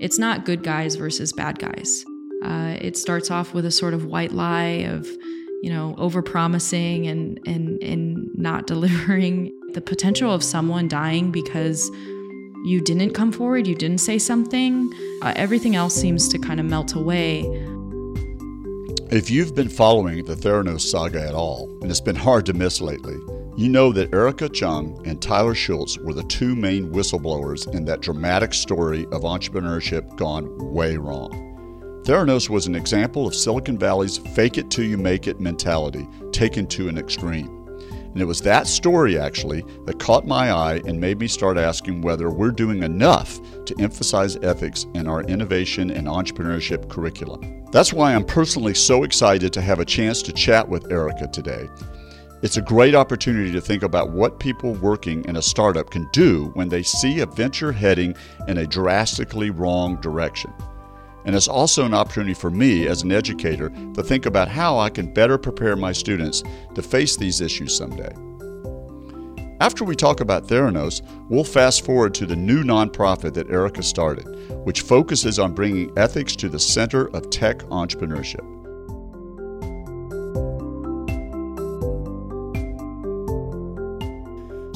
it's not good guys versus bad guys. Uh, it starts off with a sort of white lie of, you know, overpromising and and and not delivering. The potential of someone dying because you didn't come forward, you didn't say something. Uh, everything else seems to kind of melt away. If you've been following the Theranos saga at all, and it's been hard to miss lately, you know that Erika Cheung and Tyler Shultz were the two main whistleblowers in that dramatic story of entrepreneurship gone way wrong. Theranos was an example of Silicon Valley's fake it till you make it mentality taken to an extreme. And it was that story, actually, that caught my eye and made me start asking whether we're doing enough to emphasize ethics in our innovation and entrepreneurship curriculum. That's why I'm personally so excited to have a chance to chat with Erika today. It's a great opportunity to think about what people working in a startup can do when they see a venture heading in a drastically wrong direction. And it's also an opportunity for me as an educator to think about how I can better prepare my students to face these issues someday. After we talk about Theranos, we'll fast forward to the new nonprofit that Erika started, which focuses on bringing ethics to the center of tech entrepreneurship.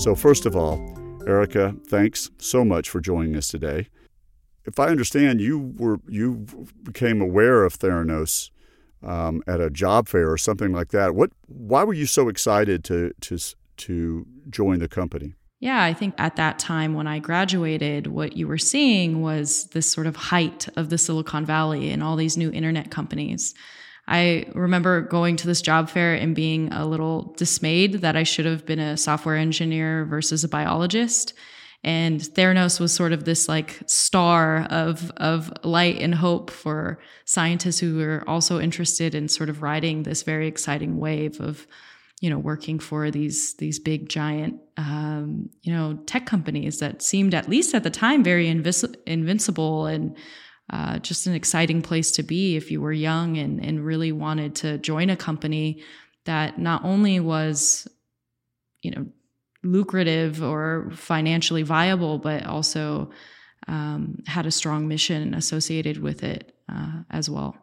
So, first of all, Erika, thanks so much for joining us today if I understand, you were you became aware of Theranos um, at a job fair or something like that. What? Why were you so excited to to to join the company? Yeah, I think at that time when I graduated, what you were seeing was this sort of height of the Silicon Valley and all these new internet companies. I remember going to this job fair and being a little dismayed that I should have been a software engineer versus a biologist. And Theranos was sort of this like star of of light and hope for scientists who were also interested in sort of riding this very exciting wave of you know working for these these big giant um, you know tech companies that seemed at least at the time very invis- invincible and uh, just an exciting place to be if you were young and and really wanted to join a company that not only was you know lucrative or financially viable, but also um, had a strong mission associated with it uh, as well.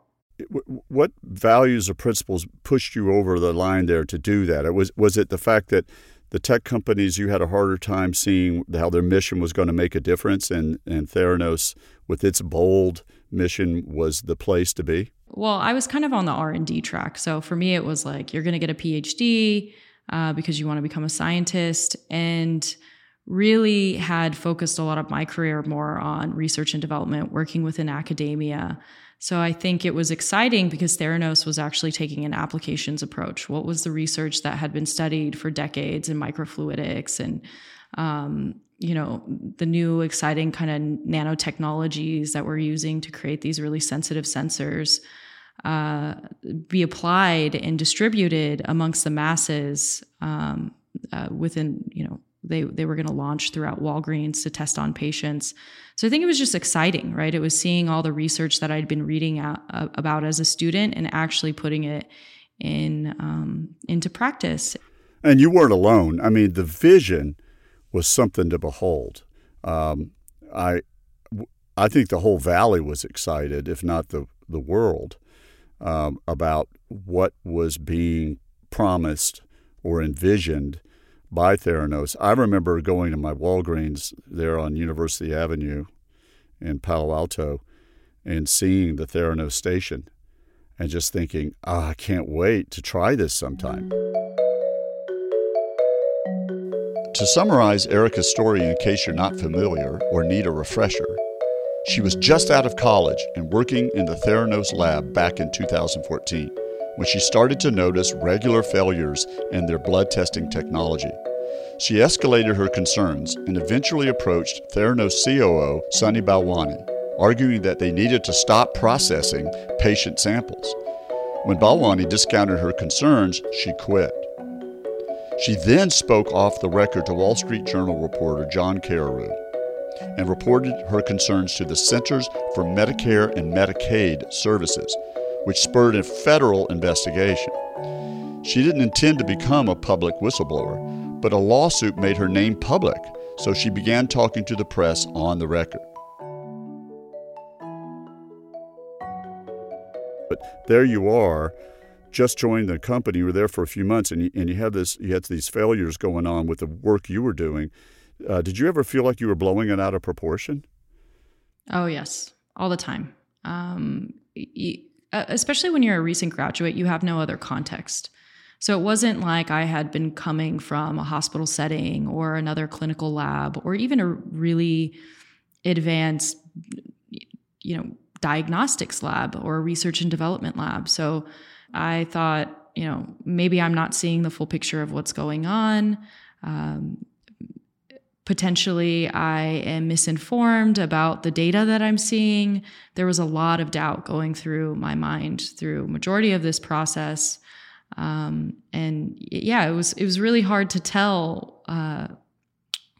What values or principles pushed you over the line there to do that? It was was it the fact that the tech companies you had a harder time seeing how their mission was going to make a difference, and and Theranos with its bold mission was the place to be? Well, I was kind of on the R and D track, so for me it was like you're going to get a PhD uh, because you want to become a scientist and really had focused a lot of my career more on research and development, working within academia. So I think it was exciting because Theranos was actually taking an applications approach. What was the research that had been studied for decades in microfluidics and um, you know the new exciting kind of nanotechnologies that we're using to create these really sensitive sensors uh, be applied and distributed amongst the masses um, uh, within you know they they were going to launch throughout Walgreens to test on patients. So I think it was just exciting, right? It was seeing all the research that I'd been reading out, uh, about as a student and actually putting it in um, into practice. And you weren't alone. I mean, the vision was something to behold. Um, I I think the whole valley was excited, if not the the world um, about what was being promised or envisioned by Theranos. I remember going to my Walgreens there on University Avenue in Palo Alto and seeing the Theranos station and just thinking, oh, I can't wait to try this sometime. To summarize Erika's story in case you're not familiar or need a refresher, she was just out of college and working in the Theranos lab back in 2014 when she started to notice regular failures in their blood testing technology. She escalated her concerns and eventually approached Theranos COO Sunny Balwani, arguing that they needed to stop processing patient samples. When Balwani discounted her concerns, she quit. She then spoke off the record to Wall Street Journal reporter John Carreyrou and reported her concerns to the Centers for Medicare and Medicaid Services, which spurred a federal investigation. She didn't intend to become a public whistleblower, but a lawsuit made her name public, so she began talking to the press on the record. But there you are, just joined the company. You were there for a few months, and you, and you had this, you had these failures going on with the work you were doing. Uh, did you ever feel like you were blowing it out of proportion? Oh yes, all the time. Um, especially when you're a recent graduate, you have no other context. So it wasn't like I had been coming from a hospital setting or another clinical lab or even a really advanced, you know, diagnostics lab or research and development lab. So I thought, you know, maybe I'm not seeing the full picture of what's going on. Um, potentially I am misinformed about the data that I'm seeing. There was a lot of doubt going through my mind through majority of this process. Um, and yeah, it was it was really hard to tell uh,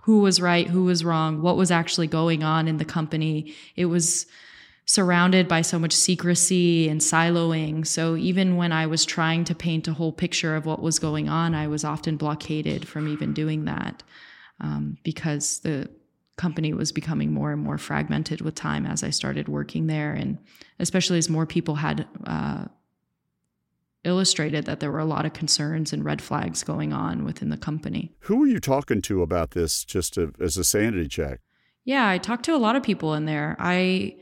who was right, who was wrong, what was actually going on in the company. It was surrounded by so much secrecy and siloing. So even when I was trying to paint a whole picture of what was going on, I was often blockaded from even doing that um, because the company was becoming more and more fragmented with time as I started working there, and especially as more people had uh, illustrated that there were a lot of concerns and red flags going on within the company. Who were you talking to about this, just to, as a sanity check? Yeah, I talked to a lot of people in there. I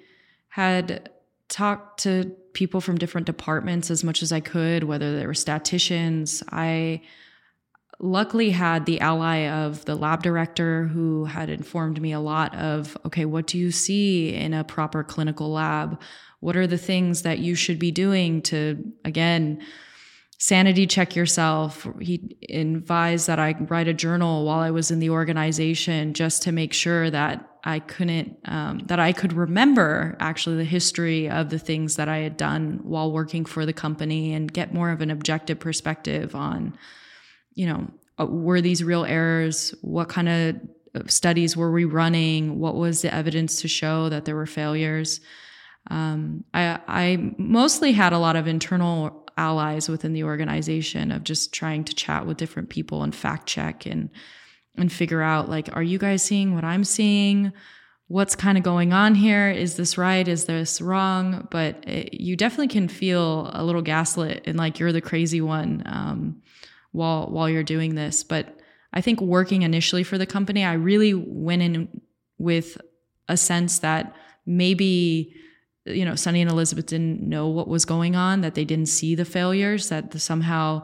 had talked to people from different departments as much as I could, whether they were statisticians. I luckily had the ally of the lab director who had informed me a lot of okay what do you see in a proper clinical lab? What are the things that you should be doing to again sanity check yourself? He advised that i write a journal while i was in the organization just to make sure that i couldn't um, that i could remember actually the history of the things that i had done while working for the company and get more of an objective perspective on you know, uh, were these real errors? What kind of studies were we running? What was the evidence to show that there were failures? Um, I, I mostly had a lot of internal allies within the organization of just trying to chat with different people and fact check and and figure out like, are you guys seeing what I'm seeing? What's kind of going on here? Is this right? Is this wrong? But it, you definitely can feel a little gaslit and like you're the crazy one. Um, while while you're doing this. But I think working initially for the company, I really went in with a sense that maybe you know Sunny and Elizabeth didn't know what was going on, that they didn't see the failures, that the, somehow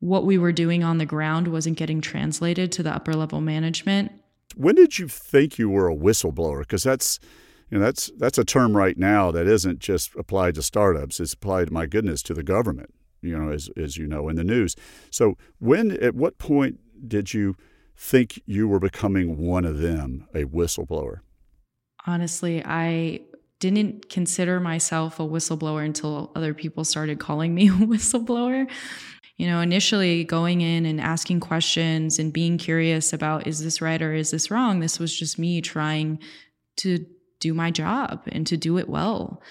what we were doing on the ground wasn't getting translated to the upper level management. When did you think you were a whistleblower? Because that's you know that's that's a term right now that isn't just applied to startups; it's applied, my goodness, to the government you know, as, as you know, in the news. So, when, at what point did you think you were becoming one of them, a whistleblower? Honestly, I didn't consider myself a whistleblower until other people started calling me a whistleblower. You know, initially going in and asking questions and being curious about is this right or is this wrong? This was just me trying to do my job and to do it well.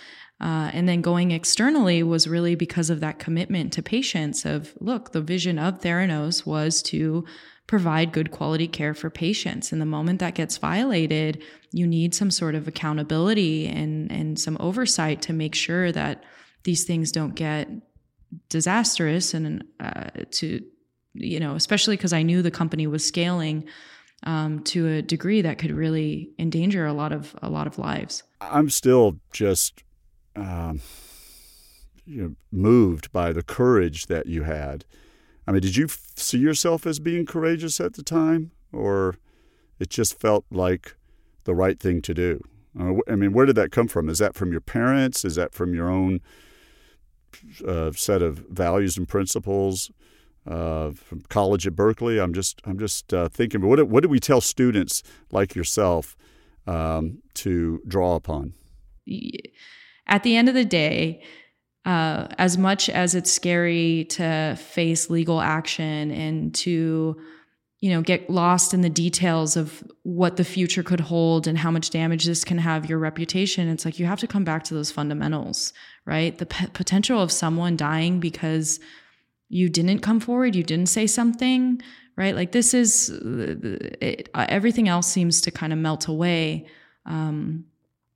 Uh, and then going externally was really because of that commitment to patients of look the vision of theranos was to provide good quality care for patients. And the moment that gets violated you need some sort of accountability and and some oversight to make sure that these things don't get disastrous and uh, to you know especially because i knew the company was scaling um, to a degree that could really endanger a lot of a lot of lives. I'm still just um, you know, moved by the courage that you had. I mean, did you f- see yourself as being courageous at the time, or it just felt like the right thing to do? I mean, where did that come from? Is that from your parents? Is that from your own uh, set of values and principles? Uh, from college at Berkeley, I'm just I'm just uh, thinking. What what do we tell students like yourself um, to draw upon? At the end of the day, uh, as much as it's scary to face legal action and to you know get lost in the details of what the future could hold and how much damage this can have your reputation it's like you have to come back to those fundamentals right? The p- potential of someone dying because you didn't come forward you didn't say something right? Like this is it, everything else seems to kind of melt away um,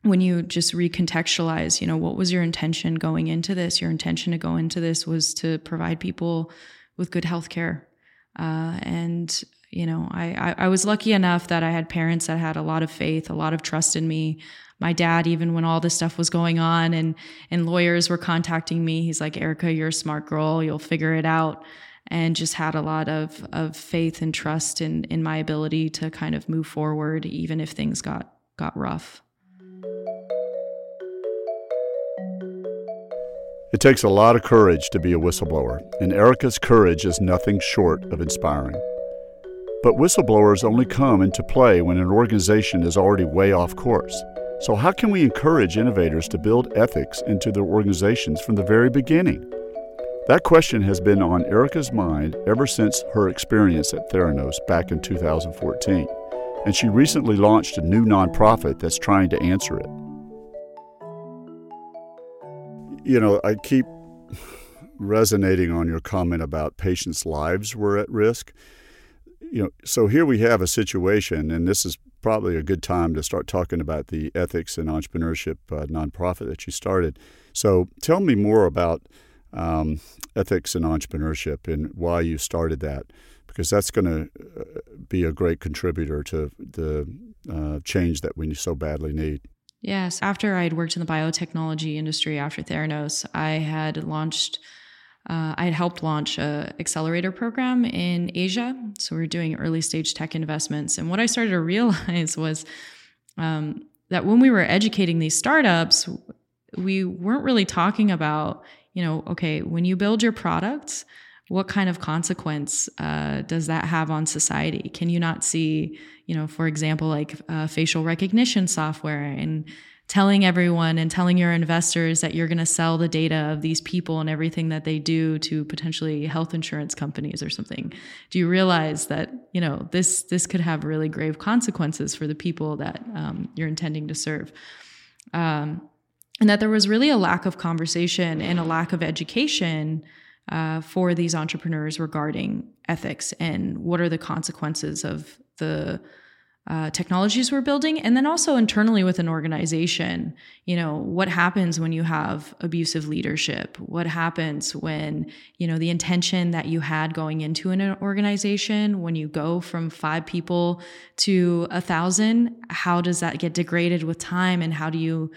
when you just recontextualize, you know, what was your intention going into this? Your intention to go into this was to provide people with good health care. Uh, and, you know, I, I, I was lucky enough that I had parents that had a lot of faith, a lot of trust in me. My dad, even when all this stuff was going on and, and lawyers were contacting me, he's like, Erika, you're a smart girl. You'll figure it out. And just had a lot of, of faith and trust in, in my ability to kind of move forward, even if things got, got rough. It takes a lot of courage to be a whistleblower, and Erika's courage is nothing short of inspiring. But whistleblowers only come into play when an organization is already way off course. So, how can we encourage innovators to build ethics into their organizations from the very beginning? That question has been on Erika's mind ever since her experience at Theranos back in 2014, and she recently launched a new nonprofit that's trying to answer it you know, I keep resonating on your comment about patients' lives were at risk. You know, so here we have a situation, and this is probably a good time to start talking about the ethics and entrepreneurship uh, nonprofit that you started. So tell me more about um, ethics and entrepreneurship and why you started that, because that's going to uh, be a great contributor to the uh, change that we so badly need. Yes. After I had worked in the biotechnology industry after Theranos, I had launched, uh, I had helped launch a accelerator program in Asia. So we are doing early stage tech investments. And what I started to realize was um, that when we were educating these startups, we weren't really talking about, you know, okay, when you build your products, what kind of consequence uh, does that have on society? Can you not see, you know, for example, like uh, facial recognition software and telling everyone and telling your investors that you're going to sell the data of these people and everything that they do to potentially health insurance companies or something do you realize that you know this this could have really grave consequences for the people that um, you're intending to serve um, and that there was really a lack of conversation and a lack of education uh, for these entrepreneurs regarding ethics and what are the consequences of the uh, technologies we're building. And then also internally with an organization you know what happens when you have abusive leadership? What happens when you know the intention that you had going into an organization when you go from five people to a thousand how does that get degraded with time? And how do you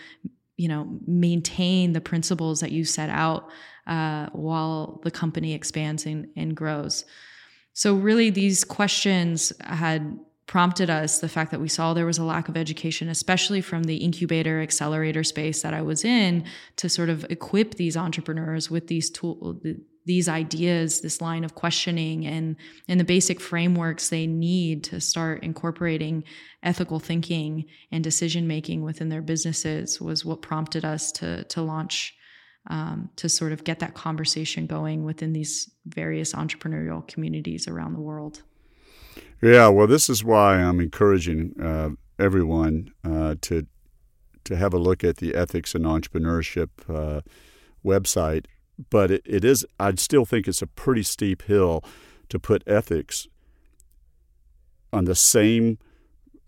you know maintain the principles that you set out uh, while the company expands and, and grows. So, really, these questions had prompted us the fact that we saw there was a lack of education, especially from the incubator accelerator space that I was in, to sort of equip these entrepreneurs with these tools, these ideas, this line of questioning, and and the basic frameworks they need to start incorporating ethical thinking and decision making within their businesses was what prompted us to to launch um, to sort of get that conversation going within these various entrepreneurial communities around the world. Yeah, well, this is why I'm encouraging uh, everyone uh, to to have a look at the ethics and entrepreneurship uh, website. But it, it is, I'd still think it's a pretty steep hill to put ethics on the same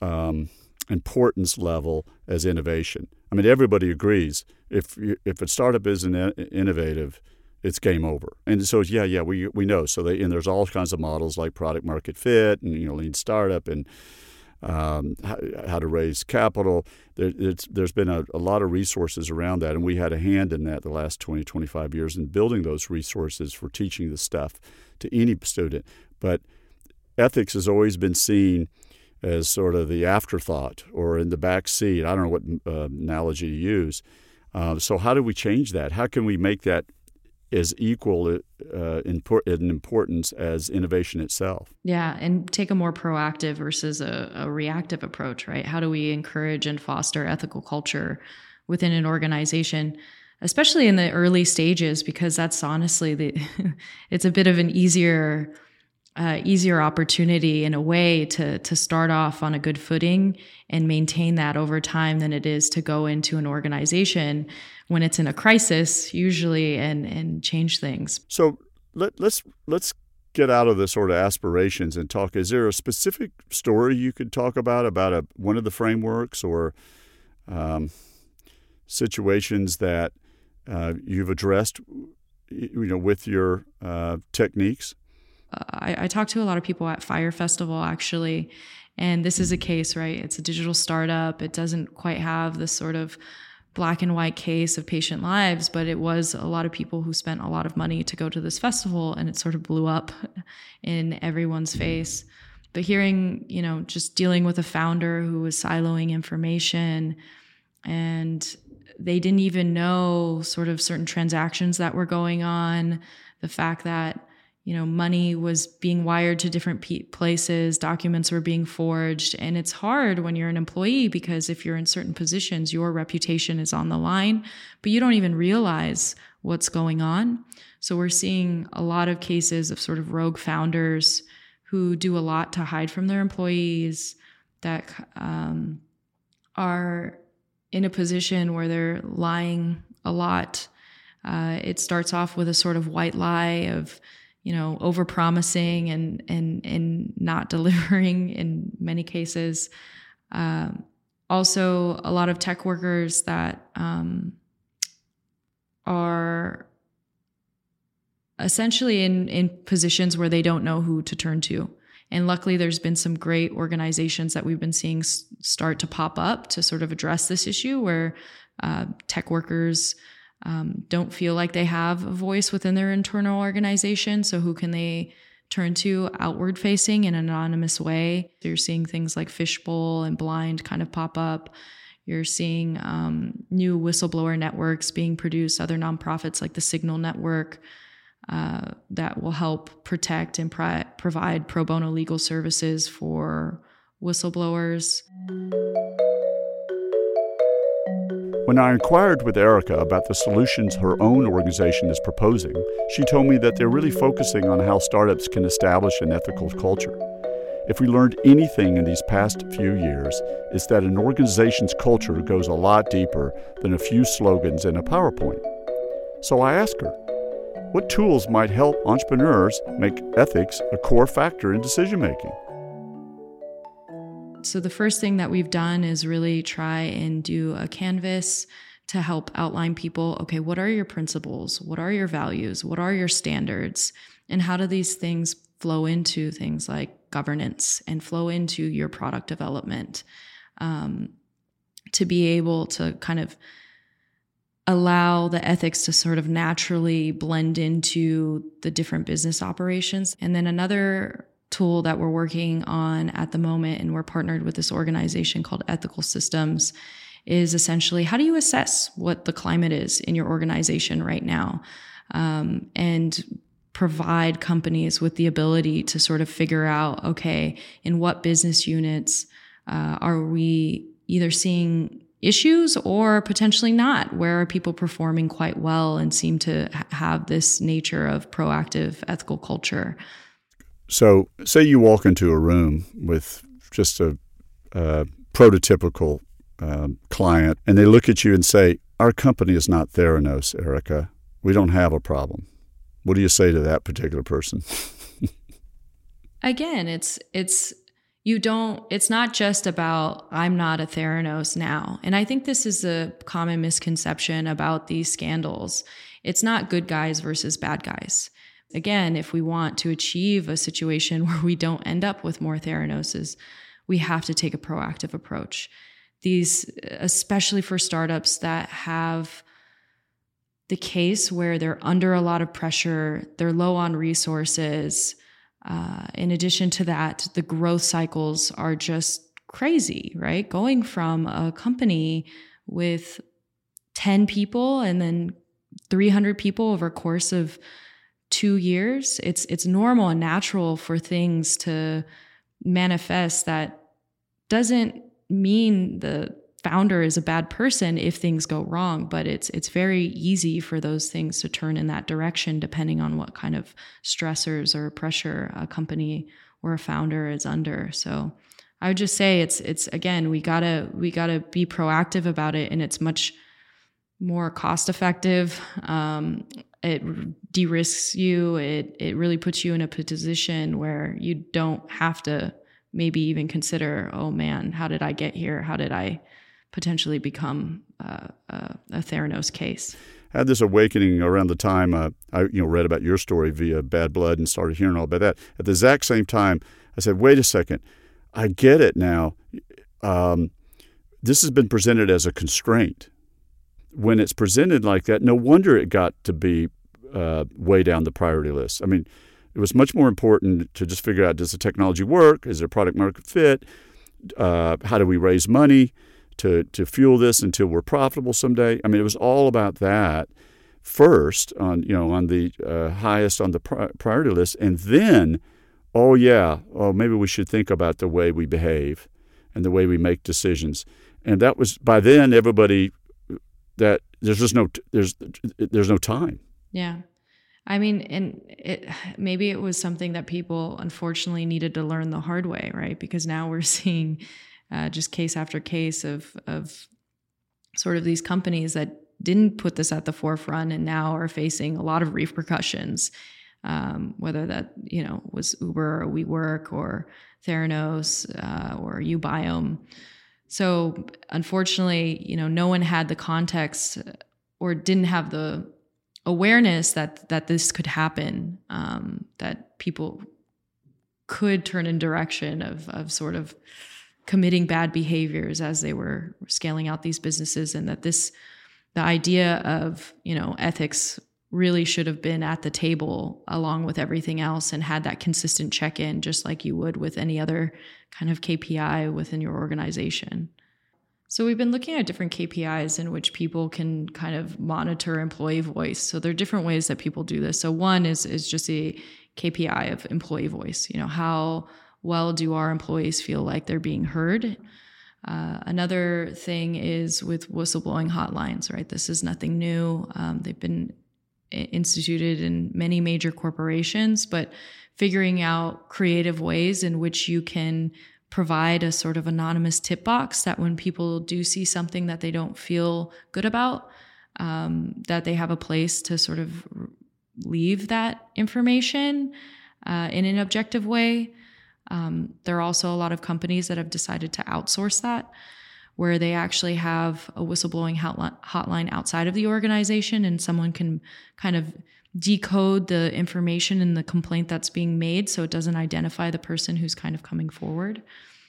um, importance level as innovation. I mean, everybody agrees if if a startup isn't innovative, it's game over. And so, yeah, yeah, we we know. So they and there's all kinds of models like product market fit and you know lean startup and um, how, how, to raise capital. There, there's been a, a, lot of resources around that, and we had a hand in that the last 20, 25 years in building those resources for teaching the stuff to any student. But ethics has always been seen as sort of the afterthought or in the back seat. I don't know what uh, analogy to use. Uh, so how do we change that? How can we make that as equal uh, in, in, importance as innovation itself? Yeah, and take a more proactive versus a, a reactive approach, right? How do we encourage and foster ethical culture within an organization? especially in the early stages because that's honestly the it's a bit of an easier uh, easier opportunity in a way to to start off on a good footing and maintain that over time than it is to go into an organization when it's in a crisis usually and and change things. So let, let's let's get out of the sort of aspirations and talk. Is there a specific story you could talk about about a, one of the frameworks or um, situations that uh, you've addressed, you know, with your uh, techniques? I, I talked to a lot of people at Fyre Festival actually, and this is a case, right? It's a digital startup. It doesn't quite have the sort of black and white case of patient lives, but it was a lot of people who spent a lot of money to go to this festival and it sort of blew up in everyone's face. But hearing, you know, just dealing with a founder who was siloing information and they didn't even know sort of certain transactions that were going on, the fact that you know money was being wired to different places documents were being forged. And it's hard when you're an employee because if you're in certain positions your reputation is on the line but you don't even realize what's going on. So we're seeing a lot of cases of sort of rogue founders who do a lot to hide from their employees that um, are in a position where they're lying a lot. Uh, it starts off with a sort of white lie of you know, over promising and and and not delivering in many cases. Um, also, a lot of tech workers that um, are essentially in in positions where they don't know who to turn to. And luckily, there's been some great organizations that we've been seeing start to pop up to sort of address this issue where uh, tech workers um, don't feel like they have a voice within their internal organization. So, who can they turn to outward facing in an anonymous way? So you're seeing things like Fishbowl and Blind kind of pop up. You're seeing um, new whistleblower networks being produced, other nonprofits like the Signal Network. Uh, that will help protect and provide pro bono legal services for whistleblowers. When I inquired with Erika about the solutions her own organization is proposing, she told me that they're really focusing on how startups can establish an ethical culture. If we learned anything in these past few years, it's that an organization's culture goes a lot deeper than a few slogans and a PowerPoint. So I asked her, what tools might help entrepreneurs make ethics a core factor in decision making? So, the first thing that we've done is really try and do a canvas to help outline people okay, what are your principles? What are your values? What are your standards? And how do these things flow into things like governance and flow into your product development? Um, to be able to kind of allow the ethics to sort of naturally blend into the different business operations. And then another tool that we're working on at the moment, and we're partnered with this organization called Ethical Systems, is essentially how do you assess what the climate is in your organization right now? Um, and provide companies with the ability to sort of figure out okay, in what business units uh, are we either seeing issues or potentially not? Where are people performing quite well and seem to have this nature of proactive ethical culture? So, say you walk into a room with just a, a prototypical um, client, and they look at you and say, Our company is not Theranos, Erika. We don't have a problem. What do you say to that particular person? Again, it's it's you don't it's not just about i'm not a theranos now and i think this is a common misconception about these scandals it's not good guys versus bad guys again, if we want to achieve a situation where we don't end up with more Theranoses, we have to take a proactive approach. These, especially for startups that have the case where they're under a lot of pressure, they're low on resources. Uh, in addition to that, the growth cycles are just crazy, right? Going from a company with 10 people and then 300 people over a course of two years, it's it's normal and natural for things to manifest that doesn't mean the founder is a bad person if things go wrong but it's it's very easy for those things to turn in that direction depending on what kind of stressors or pressure a company or a founder is under. So i would just say it's it's again we got to we got to be proactive about it and it's much more cost effective um, it de-risks you it it really puts you in a position where you don't have to maybe even consider oh man how did i get here how did i potentially become uh, uh, a Theranos case. I had this awakening around the time uh, I you know read about your story via Bad Blood and started hearing all about that. At the exact same time, I said, "Wait a second, I get it now. Um, this has been presented as a constraint. When it's presented like that, no wonder it got to be uh, way down the priority list. I mean, it was much more important to just figure out does the technology work? Is there product market fit? Uh, how do we raise money to, to fuel this until we're profitable someday? I mean, it was all about that first on you know on the uh, highest on the pri- priority list, and then, oh yeah, oh maybe we should think about the way we behave and the way we make decisions. And that was by then everybody that there's just no there's there's no time. Yeah. I mean, and it maybe it was something that people unfortunately needed to learn the hard way, right? Because now we're seeing uh, just case after case of of sort of these companies that didn't put this at the forefront and now are facing a lot of repercussions. Um, whether that you know was Uber or WeWork or Theranos uh, or uBiome. So unfortunately, you know, no one had the context or didn't have the awareness that that this could happen, um, that people could turn in direction of of sort of committing bad behaviors as they were scaling out these businesses, and that this the idea of you know ethics really should have been at the table along with everything else and had that consistent check in, just like you would with any other kind of KPI within your organization. So, we've been looking at different KPIs in which people can kind of monitor employee voice. So, there are different ways that people do this. So, one is, is just a KPI of employee voice. You know, how well do our employees feel like they're being heard? Uh, another thing is with whistleblowing hotlines, right? This is nothing new. Um, they've been instituted in many major corporations, but figuring out creative ways in which you can provide a sort of anonymous tip box that when people do see something that they don't feel good about, um, that they have a place to sort of leave that information uh, in an objective way. Um, there are also a lot of companies that have decided to outsource that where they actually have a whistleblowing hotline outside of the organization and someone can kind of decode the information in the complaint that's being made so it doesn't identify the person who's kind of coming forward.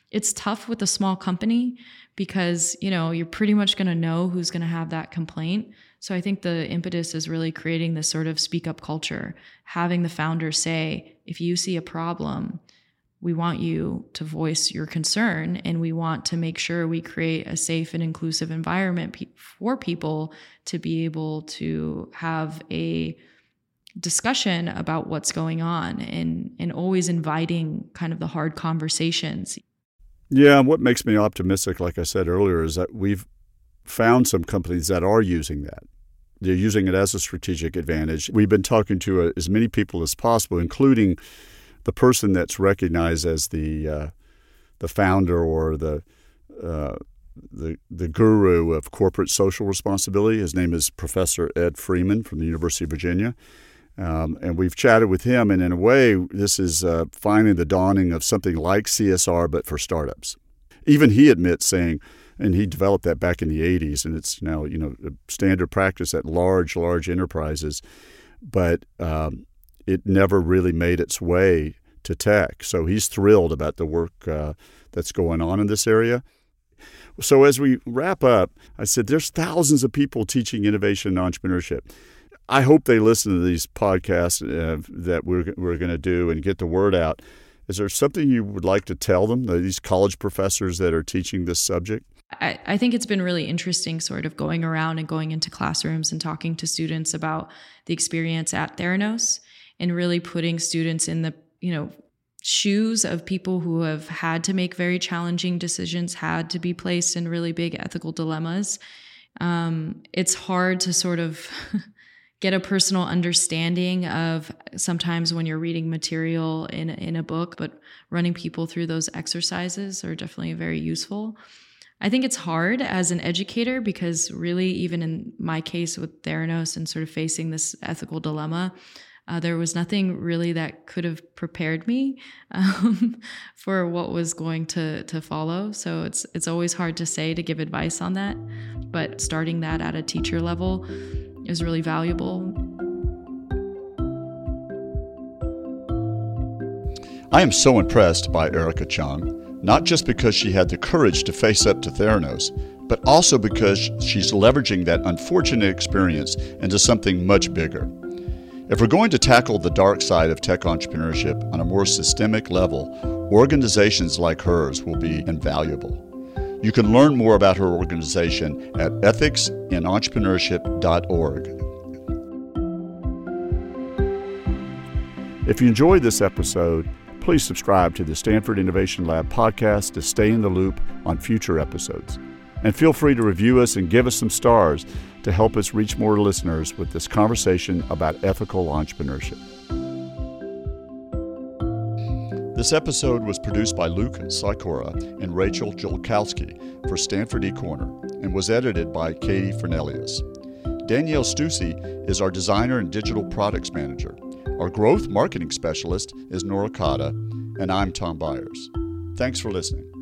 It's tough with a small company because, you know, you're pretty much going to know who's going to have that complaint. So I think the impetus is really creating this sort of speak up culture, having the founder say, if you see a problem, we want you to voice your concern and we want to make sure we create a safe and inclusive environment for people to be able to have a discussion about what's going on and and always inviting kind of the hard conversations. Yeah, what makes me optimistic like I said earlier is that we've found some companies that are using that. They're using it as a strategic advantage. We've been talking to uh, as many people as possible including the person that's recognized as the uh, the founder or the uh, the the guru of corporate social responsibility. His name is Professor Ed Freeman from the University of Virginia. Um, and we've chatted with him, and in a way, this is uh, finally the dawning of something like CSR, but for startups. Even he admits saying, and he developed that back in the 80s, and it's now you know standard practice at large, large enterprises. But um, it never really made its way to tech. So he's thrilled about the work uh, that's going on in this area. So as we wrap up, I said there's thousands of people teaching innovation and entrepreneurship. I hope they listen to these podcasts uh, that we're we're going to do and get the word out. Is there something you would like to tell them, these college professors that are teaching this subject? I, I think it's been really interesting, sort of going around and going into classrooms and talking to students about the experience at Theranos and really putting students in the you know shoes of people who have had to make very challenging decisions, had to be placed in really big ethical dilemmas. Um, it's hard to sort of get a personal understanding of sometimes when you're reading material in in a book, but running people through those exercises are definitely very useful. I think it's hard as an educator because really, even in my case with Theranos and sort of facing this ethical dilemma, Uh, there was nothing really that could have prepared me um, for what was going to to follow. So it's it's always hard to say to give advice on that, but starting that at a teacher level is really valuable. I am so impressed by Erika Cheung, not just because she had the courage to face up to Theranos, but also because she's leveraging that unfortunate experience into something much bigger. If we're going to tackle the dark side of tech entrepreneurship on a more systemic level, organizations like hers will be invaluable. You can learn more about her organization at ethicsinentrepreneurship.org. If you enjoyed this episode, please subscribe to the Stanford Innovation Lab podcast to stay in the loop on future episodes. And feel free to review us and give us some stars to help us reach more listeners with this conversation about ethical entrepreneurship. This episode was produced by Luke Sikora and Rachel Jolkowski for Stanford eCorner and was edited by Katie Fernelius. Danielle Stussy is our designer and digital products manager. Our growth marketing specialist is Nora Kata, and I'm Tom Byers. Thanks for listening.